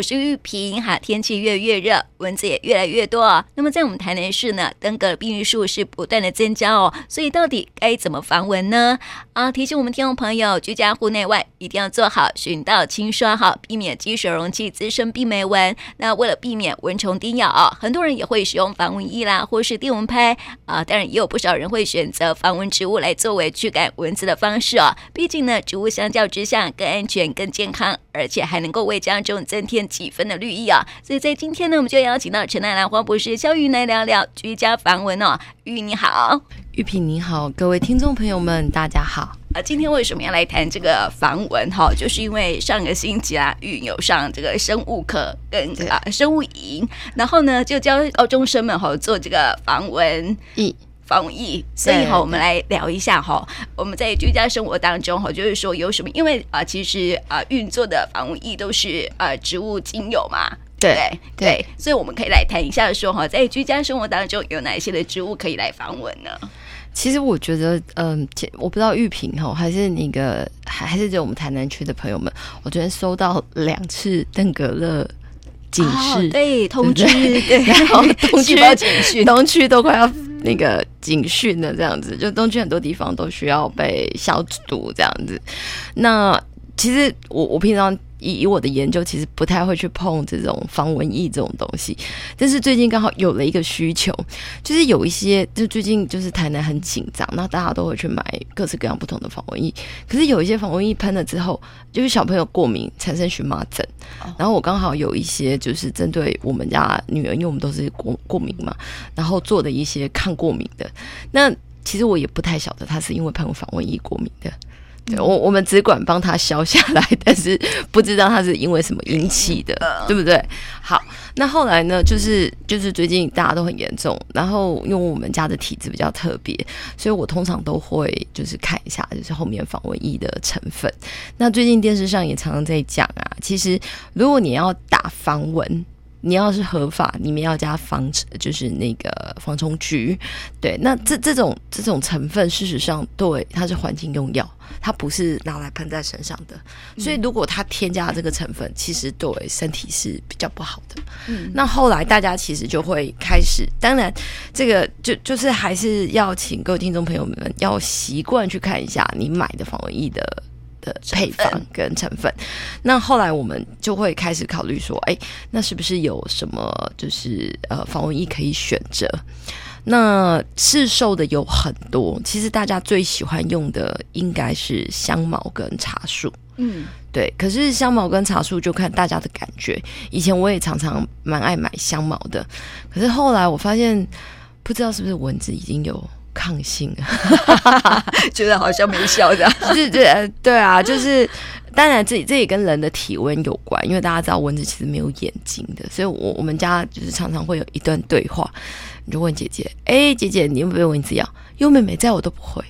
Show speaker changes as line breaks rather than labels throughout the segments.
我是玉萍哈。天气越越热，蚊子也越来越多。那么在我们台南市呢，登革病例数是不断的增加哦。所以到底该怎么防蚊呢？啊，提醒我们听众朋友，居家户内外一定要做好寻道清刷哈，避免积水容器滋生病媒蚊。那为了避免蚊虫叮咬啊，很多人也会使用防蚊液啦，或是电蚊拍啊。当然也有不少人会选择防蚊植物来作为驱赶蚊子的方式哦。毕竟呢，植物相较之下更安全、更健康，而且还能够为家中增添几分的绿意啊。所以在今天呢，我们就邀请到陈奈兰花博士肖玉来聊聊居家防蚊哦。玉你好，
玉萍你好，各位听众朋友们，大家好。
啊，今天为什么要来谈这个防蚊哈？就是因为上个星期啊，玉有上这个生物课跟啊生物营，然后呢就教高中生们哈做这个防蚊液。防蚊液，所以哈，我们来聊一下哈。我们在居家生活当中哈，就是说有什么？因为啊，其实啊，运作的防蚊液都是呃植物精油嘛，对对，对，所以我们可以来谈一下说哈，在居家生活当中有哪些的植物可以来防蚊呢？
其实我觉得，嗯，我不知道玉萍哈，还是那个，还还是就我们台南区的朋友们，我昨天收到两次登革热警示，
哦、对，通知，
对，然后东区警讯，东区都快要。那个警讯的这样子，就东区很多地方都需要被消毒这样子。那其实我我平常以以我的研究，其实不太会去碰这种防蚊液这种东西。但是最近刚好有了一个需求，就是有一些就最近就是台南很紧张，那大家都会去买各式各样不同的防蚊液。可是有一些防蚊液喷了之后，就是小朋友过敏产生荨麻疹。然后我刚好有一些就是针对我们家女儿，因为我们都是过过敏嘛，然后做的一些抗过敏的。那其实我也不太晓得她是因为喷防蚊液过敏的。对，我我们只管帮他消下来，但是不知道他是因为什么引起的，对不对？好，那后来呢？就是就是最近大家都很严重，然后因为我们家的体质比较特别，所以我通常都会就是看一下，就是后面防蚊液的成分。那最近电视上也常常在讲啊，其实如果你要打防蚊。你要是合法，里面要加防，就是那个防虫菊，对，那这这种这种成分，事实上对它是环境用药，它不是拿来喷在身上的，所以如果它添加这个成分，其实对身体是比较不好的。嗯，那后来大家其实就会开始，当然这个就就是还是要请各位听众朋友们要习惯去看一下你买的防蚊液的。的配方跟成分，那后来我们就会开始考虑说，哎，那是不是有什么就是呃防蚊液可以选择？那市售的有很多，其实大家最喜欢用的应该是香茅跟茶树，嗯，对。可是香茅跟茶树就看大家的感觉。以前我也常常蛮爱买香茅的，可是后来我发现，不知道是不是蚊子已经有。抗性，
觉得好像没效的，
是，对，对啊，就是当然，这这也跟人的体温有关，因为大家知道蚊子其实没有眼睛的，所以我我们家就是常常会有一段对话，你就问姐姐，哎、欸，姐姐，你有没有蚊子咬？因为妹妹在我都不会，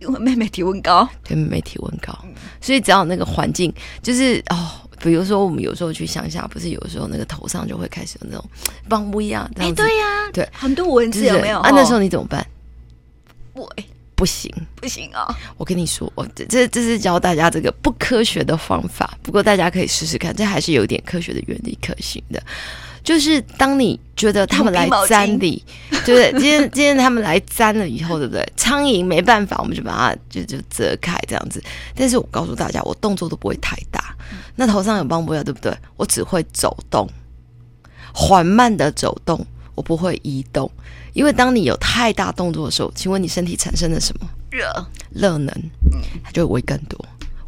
因为妹妹体温高，
对，妹妹体温高，所以只要那个环境，就是哦，比如说我们有时候去乡下，不是有时候那个头上就会开始有那种棒不一样，哎、欸，
对呀、啊，
对，
很多蚊子有没有？
啊，那时候你怎么办？
不，
不行，
不行啊！
我跟你说，我这这这是教大家这个不科学的方法，不过大家可以试试看，这还是有点科学的原理可行的。就是当你觉得他们来粘你，对不对？今天 今天他们来粘了以后，对不对？苍蝇没办法，我们就把它就就折开这样子。但是我告诉大家，我动作都不会太大。那头上有帮不了，对不对？我只会走动，缓慢的走动。我不会移动，因为当你有太大动作的时候，请问你身体产生了什么？
热，
热能，它就会围更多，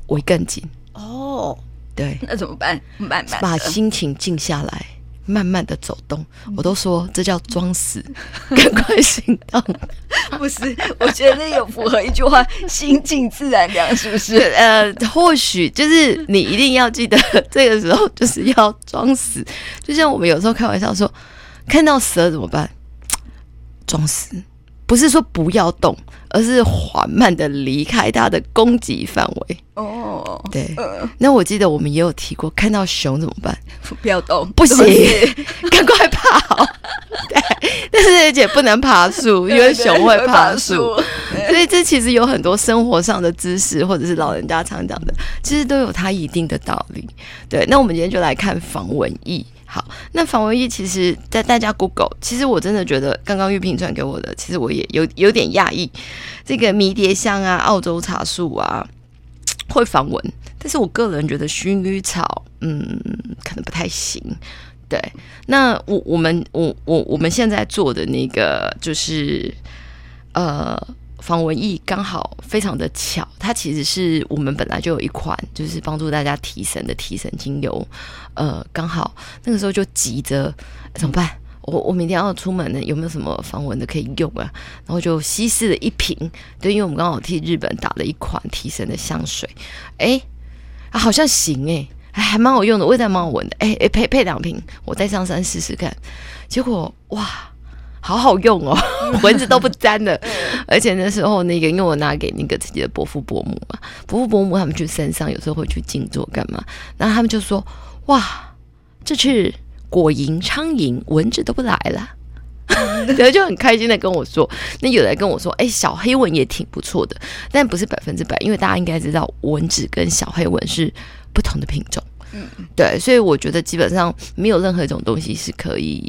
围更紧。
哦，
对，
那怎么办？慢慢
把心情静下来，慢慢的走动。我都说这叫装死，赶快行动。
不是，我觉得那有符合一句话：心静自然凉，是不是？
呃，或许就是你一定要记得，这个时候就是要装死。就像我们有时候开玩笑说。看到蛇怎么办？装死，不是说不要动，而是缓慢的离开它的攻击范围。哦，对。那我记得我们也有提过，看到熊怎么办？
不要动，
不行，赶快跑。对但是而且不能爬树，因为熊会爬树，所以这其实有很多生活上的知识，或者是老人家常讲的，其实都有它一定的道理。对，那我们今天就来看防蚊液。好，那防蚊液其实，在大家 Google，其实我真的觉得，刚刚玉萍传给我的，其实我也有有点讶异，这个迷迭香啊、澳洲茶树啊，会防蚊，但是我个人觉得薰衣草，嗯，可能不太行。对，那我我们我我我们现在做的那个就是呃防蚊液，刚好非常的巧，它其实是我们本来就有一款就是帮助大家提神的提神精油，呃，刚好那个时候就急着怎么办？我我明天要出门呢，有没有什么防蚊的可以用啊？然后就稀释了一瓶，对，因为我们刚好替日本打了一款提神的香水，哎，好像行哎。还还蛮好用的，味道蛮好闻的。哎哎，配配两瓶，我带上山试试看。结果哇，好好用哦，蚊子都不沾的。而且那时候那个，因为我拿给那个自己的伯父伯母嘛，伯父伯母他们去山上有时候会去静坐干嘛，然后他们就说：哇，这次果蝇苍蝇蚊子都不来了。然后就很开心的跟我说，那有人跟我说，哎，小黑蚊也挺不错的，但不是百分之百，因为大家应该知道，蚊子跟小黑蚊是。不同的品种，嗯，对，所以我觉得基本上没有任何一种东西是可以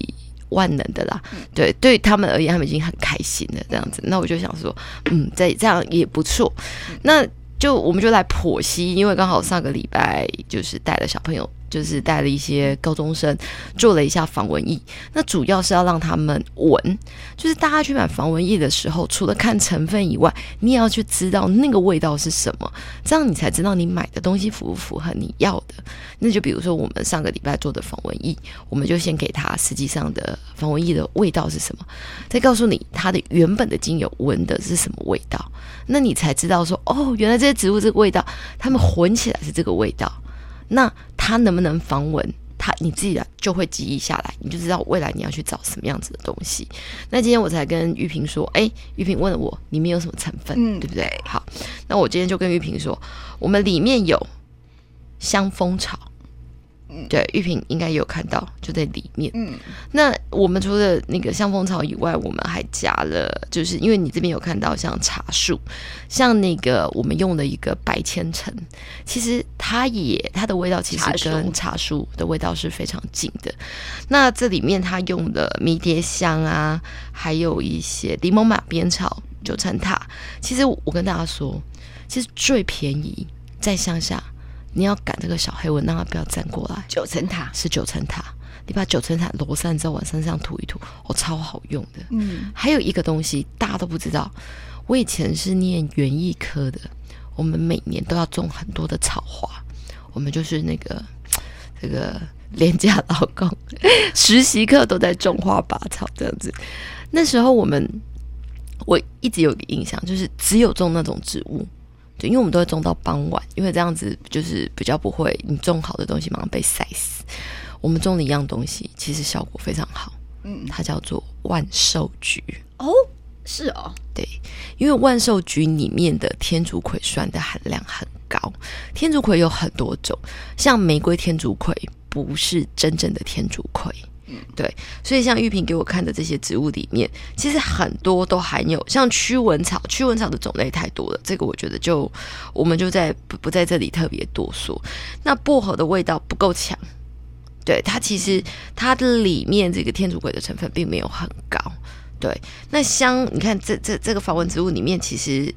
万能的啦。嗯、对，对他们而言，他们已经很开心了，这样子。那我就想说，嗯，这这样也不错。嗯、那就我们就来剖析，因为刚好上个礼拜就是带了小朋友。就是带了一些高中生做了一下防蚊液，那主要是要让他们闻。就是大家去买防蚊液的时候，除了看成分以外，你也要去知道那个味道是什么，这样你才知道你买的东西符不符合你要的。那就比如说我们上个礼拜做的防蚊液，我们就先给他实际上的防蚊液的味道是什么，再告诉你它的原本的精油闻的是什么味道，那你才知道说哦，原来这些植物这个味道，它们混起来是这个味道。那它能不能防蚊？它你自己啊就会记忆下来，你就知道未来你要去找什么样子的东西。那今天我才跟玉萍说，哎，玉萍问了我里面有什么成分，嗯、对不对？好，那我今天就跟玉萍说，我们里面有香蜂草。对，玉萍应该也有看到，就在里面。嗯，那我们除了那个香蜂草以外，我们还加了，就是因为你这边有看到像茶树，像那个我们用的一个白千层，其实它也它的味道其实跟茶树的味道是非常近的。那这里面它用的迷迭香啊，还有一些柠檬马鞭草、九层塔。其实我跟大家说，其实最便宜在乡下。你要赶这个小黑蚊，让它不要站过来。
九层塔
是九层塔，你把九层塔罗散之后，往身上涂一涂，哦，超好用的。嗯，还有一个东西大家都不知道，我以前是念园艺科的，我们每年都要种很多的草花，我们就是那个 这个廉价劳工，实习课都在种花拔草这样子。那时候我们我一直有个印象，就是只有种那种植物。对，因为我们都会种到傍晚，因为这样子就是比较不会你种好的东西马上被晒死。我们种的一样东西，其实效果非常好。嗯，它叫做万寿菊。
哦，是哦，
对，因为万寿菊里面的天竺葵酸的含量很高。天竺葵有很多种，像玫瑰天竺葵不是真正的天竺葵。嗯，对，所以像玉萍给我看的这些植物里面，其实很多都含有像驱蚊草，驱蚊草的种类太多了，这个我觉得就我们就在不不在这里特别多说。那薄荷的味道不够强，对，它其实它的里面这个天竺葵的成分并没有很高，对。那香，你看这这这个防蚊植物里面其实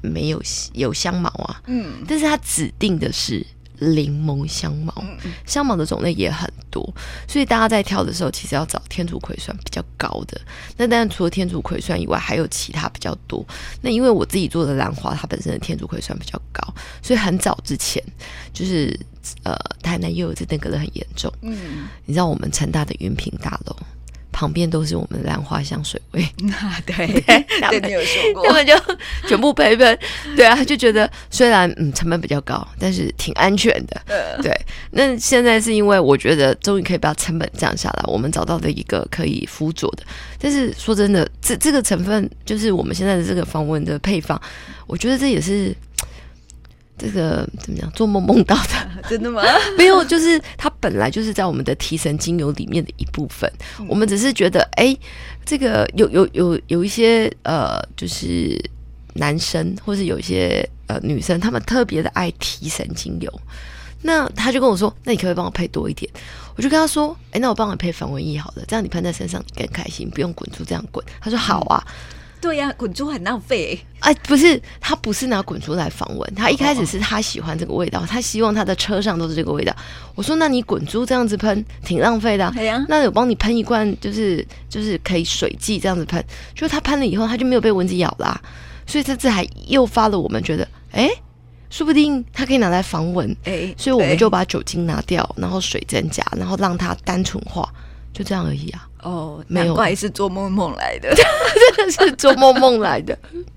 没有有香茅啊，嗯，但是它指定的是。柠檬香茅，香茅的种类也很多，所以大家在挑的时候，其实要找天竺葵酸比较高的。那当然，除了天竺葵酸以外，还有其他比较多。那因为我自己做的兰花，它本身的天竺葵酸比较高，所以很早之前，就是呃，台南又有这登革热很严重。嗯，你知道我们成大的云品大楼。旁边都是我们的兰花香水味，
啊，对，对，你有说过，
他们就 全部赔本，对啊，就觉得虽然嗯成本比较高，但是挺安全的，对。那现在是因为我觉得终于可以把成本降下来，我们找到了一个可以辅佐的。但是说真的，这这个成分就是我们现在的这个防蚊的配方，我觉得这也是这个怎么样？做梦梦到的，
真的吗？
没有，就是它本来就是在我们的提神精油里面的一部分。嗯、我们只是觉得，哎，这个有有有有一些呃，就是男生或是有一些呃女生，他们特别的爱提神精油。那他就跟我说：“那你可不可以帮我配多一点？”我就跟他说：“哎，那我帮你配防蚊液好了，这样你喷在身上你更开心，不用滚珠这样滚。”他说：“好啊。”
对呀，滚珠很浪费。
哎，不是，他不是拿滚珠来防蚊，他一开始是他喜欢这个味道，他希望他的车上都是这个味道。我说，那你滚珠这样子喷挺浪费的。对呀，那有帮你喷一罐，就是就是可以水剂这样子喷，就他喷了以后，他就没有被蚊子咬啦。所以这次还诱发了我们觉得，哎，说不定它可以拿来防蚊。哎，所以我们就把酒精拿掉，然后水增加，然后让它单纯化，就这样而已啊。
哦，难怪是做梦梦来的，
真的是做梦梦来的。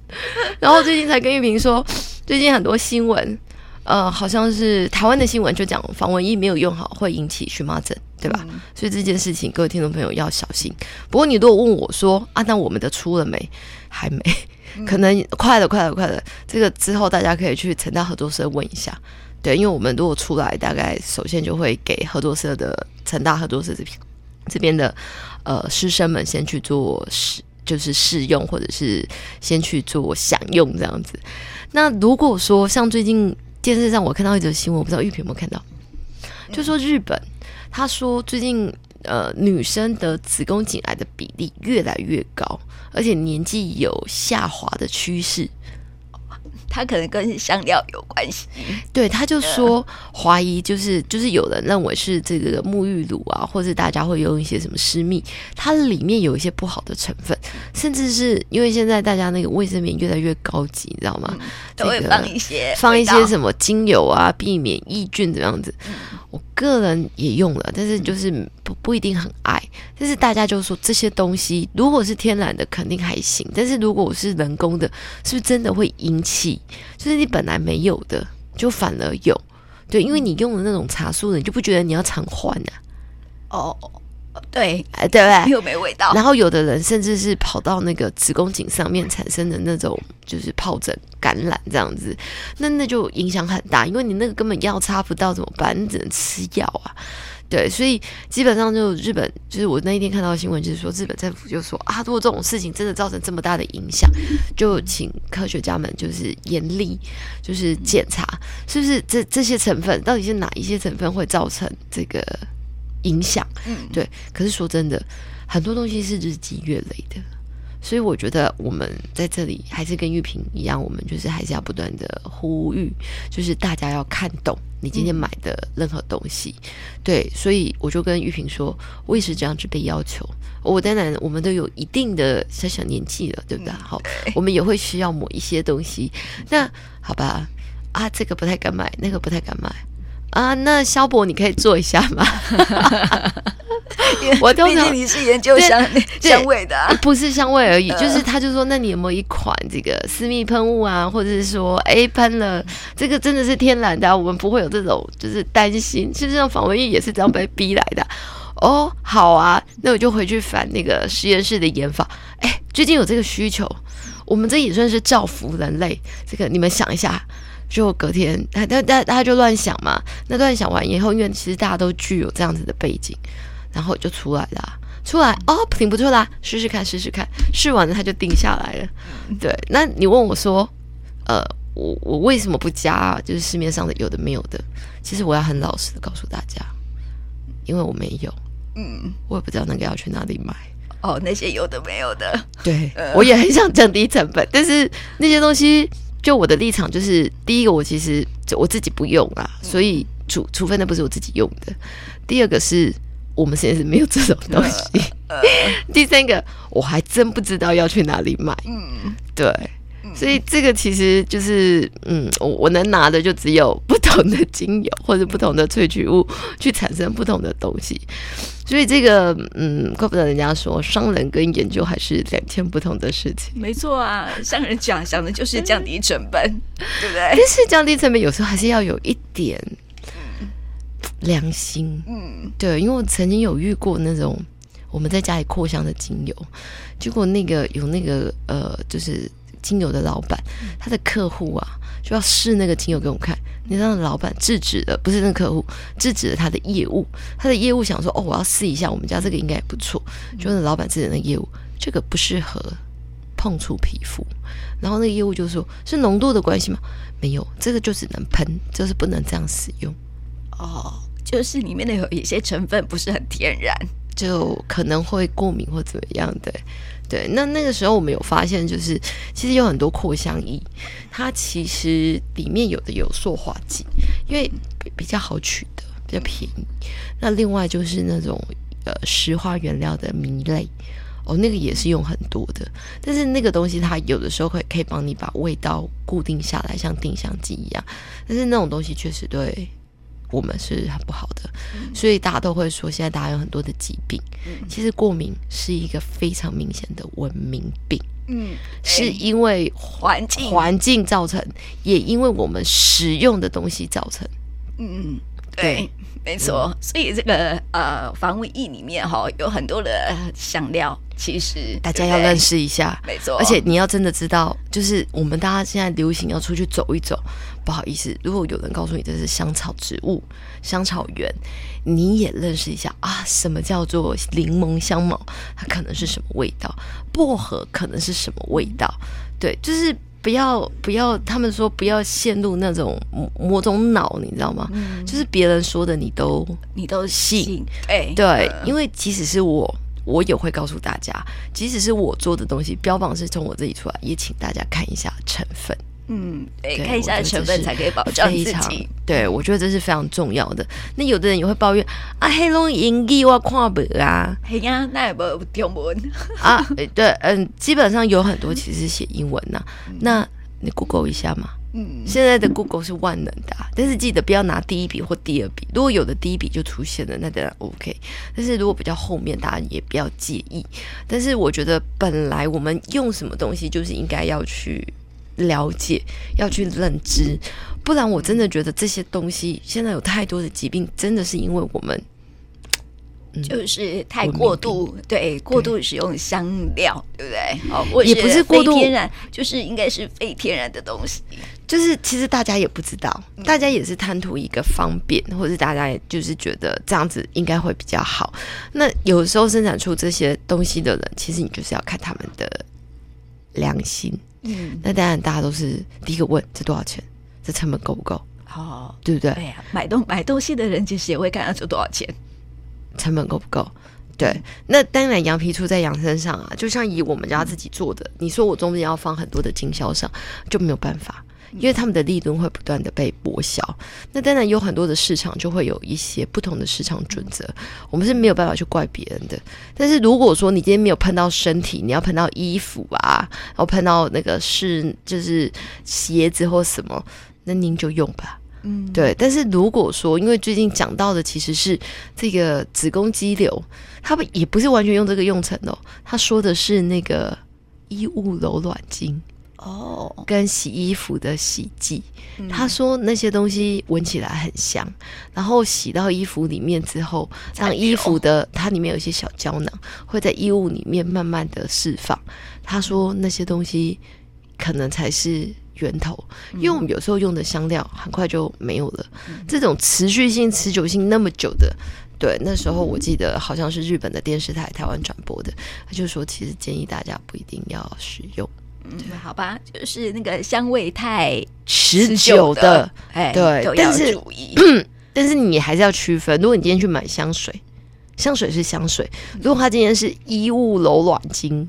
然后最近才跟玉萍说，最近很多新闻，呃，好像是台湾的新闻就讲防蚊液没有用好会引起荨麻疹，对吧？嗯、所以这件事情各位听众朋友要小心。不过你如果问我说啊，那我们的出了没？还没，可能快了，快了，快了。这个之后大家可以去成大合作社问一下，对，因为我们如果出来，大概首先就会给合作社的成大合作社这边这边的。呃，师生们先去做试，就是试用，或者是先去做享用这样子。那如果说像最近电视上我看到一则新闻，我不知道玉萍有没有看到，就说日本他说最近呃女生的子宫颈癌的比例越来越高，而且年纪有下滑的趋势。
他可能跟香料有关系，
对，他就说怀疑就是就是有人认为是这个沐浴乳啊，或者大家会用一些什么私密，它里面有一些不好的成分，甚至是因为现在大家那个卫生棉越来越高级，你知道吗？嗯、
都会放一些
放一些什么精油啊，避免抑菌这样子。嗯、我个人也用了，但是就是不不一定很爱。但是大家就说这些东西如果是天然的肯定还行，但是如果我是人工的，是不是真的会引起？就是你本来没有的，就反而有，对，因为你用的那种茶树的，你就不觉得你要常换呢？
哦，对，
哎，对不对？
又没味道。
然后有的人甚至是跑到那个子宫颈上面产生的那种，就是疱疹感染这样子，那那就影响很大，因为你那个根本药擦不到怎么办？你只能吃药啊。对，所以基本上就日本，就是我那一天看到的新闻，就是说日本政府就说啊，如果这种事情真的造成这么大的影响，就请科学家们就是严厉，就是检查是不是这这些成分到底是哪一些成分会造成这个影响。嗯，对。可是说真的，很多东西是日积月累的。所以我觉得我们在这里还是跟玉萍一样，我们就是还是要不断的呼吁，就是大家要看懂你今天买的任何东西。嗯、对，所以我就跟玉萍说，我也是这样子被要求。我当然我们都有一定的小小年纪了，对不对？嗯、好，我们也会需要某一些东西。那好吧，啊，这个不太敢买，那个不太敢买啊。那萧博，你可以做一下吗？
我毕竟你是研究香香味的，啊，
不是香味而已。就是他就说，那你有没有一款这个私密喷雾啊？或者是说，哎，喷了这个真的是天然的，啊，我们不会有这种就是担心。其实这种防蚊液也是这样被逼来的。哦，好啊，那我就回去反那个实验室的研发。哎，最近有这个需求，我们这也算是造福人类。这个你们想一下，就隔天他他他他就乱想嘛。那乱想完以后，因为其实大家都具有这样子的背景。然后就出来了，出来哦，挺不错啦，试试看，试试看，试完了他就定下来了。对，那你问我说，呃，我我为什么不加？就是市面上的有的没有的，其实我要很老实的告诉大家，因为我没有，嗯，我也不知道那个要去哪里买。
哦，那些有的没有的，
对，呃、我也很想降低成本，但是那些东西，就我的立场就是，第一个我其实就我自己不用啊，所以除除非那不是我自己用的，第二个是。我们现在是没有这种东西。第三个，我还真不知道要去哪里买。嗯，对，所以这个其实就是，嗯，我我能拿的就只有不同的精油或者不同的萃取物去产生不同的东西。所以这个，嗯，怪不得人家说商人跟研究还是两件不同的事情。
没错啊，商人讲想的就是降低成本，对不对？但
是降低成本有时候还是要有一点。良心，嗯，对，因为我曾经有遇过那种我们在家里扩香的精油，结果那个有那个呃，就是精油的老板，他的客户啊就要试那个精油给我们看。你知道，老板制止了，不是那个客户制止了他的业务，他的业务想说，哦，我要试一下，我们家这个应该也不错。就是老板制止的业务，这个不适合碰触皮肤。然后那个业务就说，是浓度的关系吗？没有，这个就只能喷，就是不能这样使用。
哦，就是里面的有一些成分不是很天然，
就可能会过敏或怎么样的。对，那那个时候我们有发现，就是其实有很多扩香仪，它其实里面有的有塑化剂，因为比较好取得，比较便宜。那另外就是那种呃石化原料的醚类，哦，那个也是用很多的。但是那个东西它有的时候会可以帮你把味道固定下来，像定香剂一样。但是那种东西确实对。我们是很不好的，嗯、所以大家都会说，现在大家有很多的疾病。嗯、其实过敏是一个非常明显的文明病。嗯，是因为环境环境造成，也因为我们使用的东西造成。
嗯嗯，对。对没错，所以这个呃防蚊液里面哈有很多的香料，其实
大家要认识一下。
没错，
而且你要真的知道，就是我们大家现在流行要出去走一走。不好意思，如果有人告诉你这是香草植物、香草园，你也认识一下啊。什么叫做柠檬香茅？它可能是什么味道？薄荷可能是什么味道？对，就是。不要不要，他们说不要陷入那种某种脑，你知道吗？嗯、就是别人说的你都
你都信，哎，
对，嗯、因为即使是我，我也会告诉大家，即使是我做的东西，标榜是从我这里出来，也请大家看一下成分。
嗯，对，看一下成分才可以保障自己。
对，我觉得这是非常重要的。那有的人也会抱怨啊，黑龙英语我看不啊，
嘿呀，那也不中文
啊。对，嗯，基本上有很多其实是写英文呐、啊。嗯、那你 Google 一下嘛。嗯，现在的 Google 是万能的、啊，但是记得不要拿第一笔或第二笔。如果有的第一笔就出现了，那当然 OK。但是如果比较后面，大家也不要介意。但是我觉得本来我们用什么东西，就是应该要去。了解，要去认知，不然我真的觉得这些东西现在有太多的疾病，真的是因为我们、
嗯、就是太过度，对，过度使用香料，对，不对？哦，
也不是过度
天然，就是应该是非天然的东西。
就是其实大家也不知道，大家也是贪图一个方便，或者大家也就是觉得这样子应该会比较好。那有时候生产出这些东西的人，其实你就是要看他们的良心。嗯，那当然，大家都是第一个问这多少钱，这成本够不够？哦，对不对？
对呀、啊，买东买东西的人其实也会看到这多少钱，
成本够不够？对，嗯、那当然，羊皮出在羊身上啊，就像以我们家自己做的，你说我中间要放很多的经销商，就没有办法。因为他们的利润会不断的被剥削，那当然有很多的市场就会有一些不同的市场准则，我们是没有办法去怪别人的。但是如果说你今天没有碰到身体，你要碰到衣服啊，然后碰到那个是就是鞋子或什么，那您就用吧。嗯，对。但是如果说因为最近讲到的其实是这个子宫肌瘤，他们也不是完全用这个用程的哦，他说的是那个衣物柔软精。哦，跟洗衣服的洗剂，嗯、他说那些东西闻起来很香，然后洗到衣服里面之后，让衣服的它里面有一些小胶囊会在衣物里面慢慢的释放。他说那些东西可能才是源头，因为我们有时候用的香料很快就没有了。嗯、这种持续性、持久性那么久的，对，那时候我记得好像是日本的电视台台湾转播的，他就说其实建议大家不一定要使用。
嗯，好吧，就是那个香味太
持久的，哎，对，
都要注意。
但是，但是你还是要区分。如果你今天去买香水，香水是香水；如果它今天是衣物柔软巾，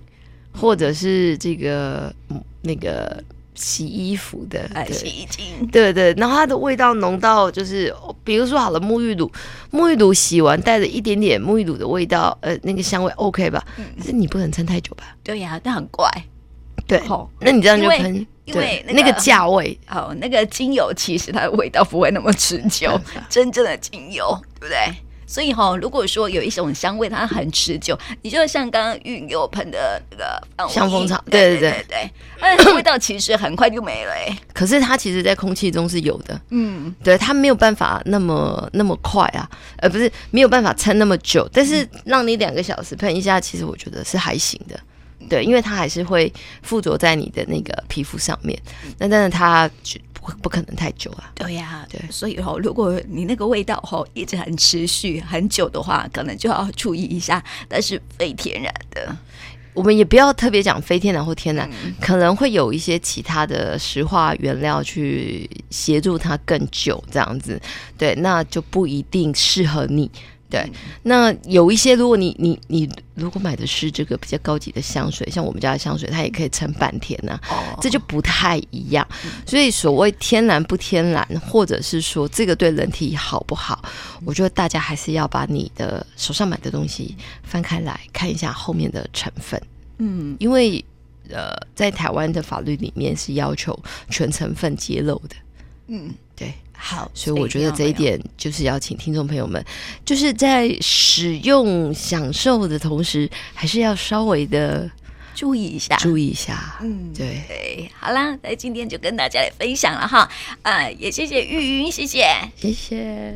或者是这个那个洗衣服的，
哎，洗衣精，
对对。然后它的味道浓到就是，比如说好了，沐浴乳，沐浴乳洗完带着一点点沐浴乳的味道，呃，那个香味 OK 吧？嗯，但是你不能撑太久吧？
对呀，但很怪。
对，那你这样就喷，因为那个价位，
哦，那个精油其实它的味道不会那么持久，真正的精油，对不对？所以哈，如果说有一种香味它很持久，你就像刚刚玉给我喷的那个
香蜂草，对对对
对，但是味道其实很快就没了哎。
可是它其实，在空气中是有的，嗯，对，它没有办法那么那么快啊，呃，不是没有办法撑那么久，但是让你两个小时喷一下，其实我觉得是还行的。对，因为它还是会附着在你的那个皮肤上面。那但是它不不可能太久啊。
对呀、啊，
对，
所以哦，如果你那个味道哦一直很持续很久的话，可能就要注意一下。但是非天然的。
我们也不要特别讲非天然或天然，嗯、可能会有一些其他的石化原料去协助它更久，这样子，对，那就不一定适合你。对，嗯、那有一些，如果你你你如果买的是这个比较高级的香水，像我们家的香水，它也可以撑半天呢、啊，哦、这就不太一样。嗯、所以所谓天然不天然，或者是说这个对人体好不好，嗯、我觉得大家还是要把你的手上买的东西翻开来看一下后面的成分。嗯，因为呃，在台湾的法律里面是要求全成分揭露的。嗯，对。好，所以我觉得这一点就是要请听众朋友们，就是在使用享受的同时，还是要稍微的
注意一下，
注意一下。嗯，对
对，好啦，那今天就跟大家来分享了哈，啊、呃，也谢谢玉云，谢谢，
谢谢。